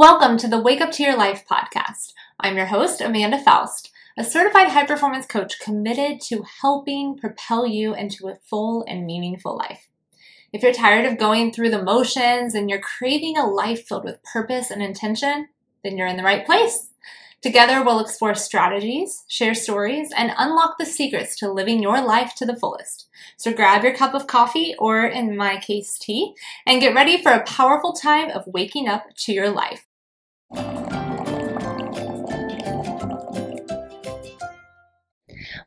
Welcome to the Wake Up to Your Life podcast. I'm your host, Amanda Foust, a certified high performance coach committed to helping propel you into a full and meaningful life. If you're tired of going through the motions and you're craving a life filled with purpose and intention, then you're in the right place. Together, we'll explore strategies, share stories, and unlock the secrets to living your life to the fullest. So grab your cup of coffee, or in my case, tea, and get ready for a powerful time of waking up to your life.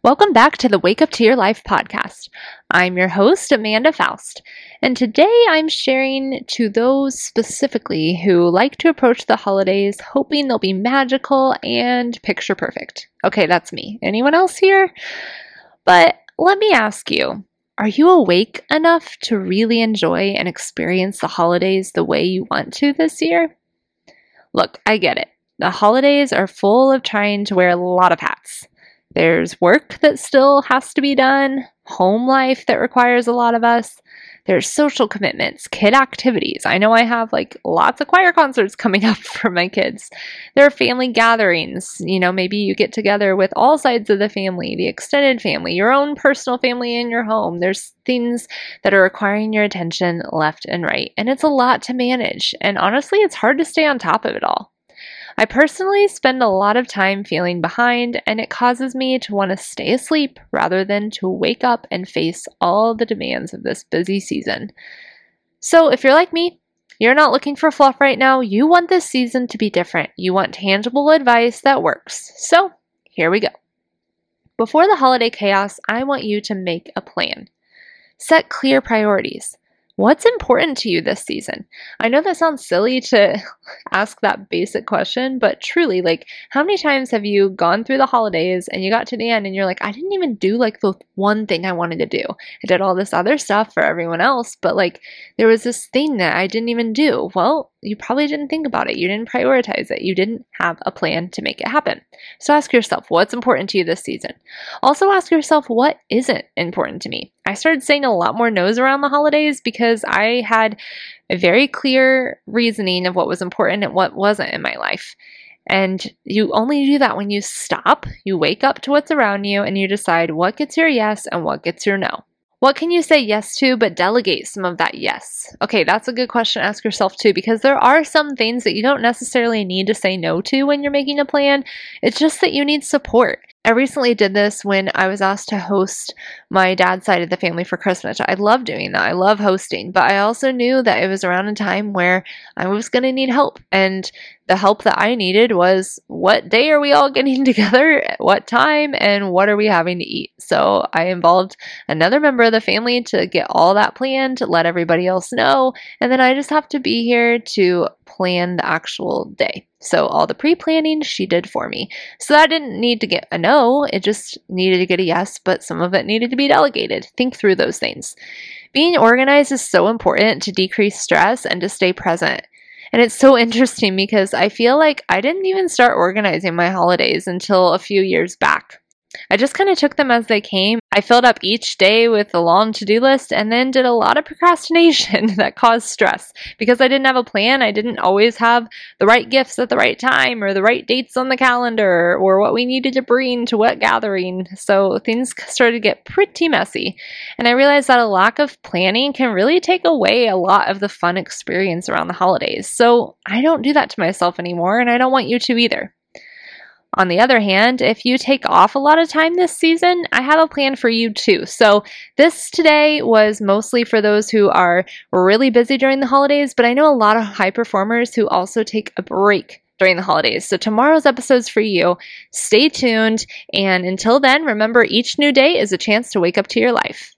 Welcome back to the Wake Up to Your Life podcast. I'm your host, Amanda Foust, and today I'm sharing to those specifically who like to approach the holidays hoping they'll be magical and picture perfect. Okay, that's me. Anyone else here? But let me ask you are you awake enough to really enjoy and experience the holidays the way you want to this year? Look, I get it. The holidays are full of trying to wear a lot of hats. There's work that still has to be done, home life that requires a lot of us. There's social commitments, kid activities. I know I have like lots of choir concerts coming up for my kids. There are family gatherings. You know, maybe you get together with all sides of the family, the extended family, your own personal family in your home. There's things that are requiring your attention left and right. And it's a lot to manage. And honestly, it's hard to stay on top of it all. I personally spend a lot of time feeling behind, and it causes me to want to stay asleep rather than to wake up and face all the demands of this busy season. So, if you're like me, you're not looking for fluff right now. You want this season to be different. You want tangible advice that works. So, here we go. Before the holiday chaos, I want you to make a plan. Set clear priorities. What's important to you this season? I know that sounds silly to ask that basic question, but truly, like, how many times have you gone through the holidays and you got to the end and you're like, I didn't even do like the one thing I wanted to do? I did all this other stuff for everyone else, but like, there was this thing that I didn't even do. Well, you probably didn't think about it. You didn't prioritize it. You didn't have a plan to make it happen. So ask yourself, what's important to you this season? Also ask yourself, what isn't important to me? I started saying a lot more no's around the holidays because I had a very clear reasoning of what was important and what wasn't in my life. And you only do that when you stop, you wake up to what's around you, and you decide what gets your yes and what gets your no. What can you say yes to but delegate some of that yes? Okay, that's a good question to ask yourself too because there are some things that you don't necessarily need to say no to when you're making a plan. It's just that you need support. I recently did this when I was asked to host my dad's side of the family for Christmas. I love doing that. I love hosting, but I also knew that it was around a time where I was going to need help. And the help that I needed was what day are we all getting together, at what time, and what are we having to eat? So I involved another member of the family to get all that planned, to let everybody else know, and then I just have to be here to plan the actual day. So all the pre-planning she did for me. So that didn't need to get a no, it just needed to get a yes, but some of it needed to be delegated. Think through those things. Being organized is so important to decrease stress and to stay present. And it's so interesting because I feel like I didn't even start organizing my holidays until a few years back. I just kind of took them as they came. I filled up each day with a long to do list and then did a lot of procrastination that caused stress. Because I didn't have a plan, I didn't always have the right gifts at the right time or the right dates on the calendar or what we needed to bring to what gathering. So things started to get pretty messy. And I realized that a lack of planning can really take away a lot of the fun experience around the holidays. So I don't do that to myself anymore, and I don't want you to either. On the other hand, if you take off a lot of time this season, I have a plan for you too. So, this today was mostly for those who are really busy during the holidays, but I know a lot of high performers who also take a break during the holidays. So, tomorrow's episode's for you. Stay tuned. And until then, remember each new day is a chance to wake up to your life.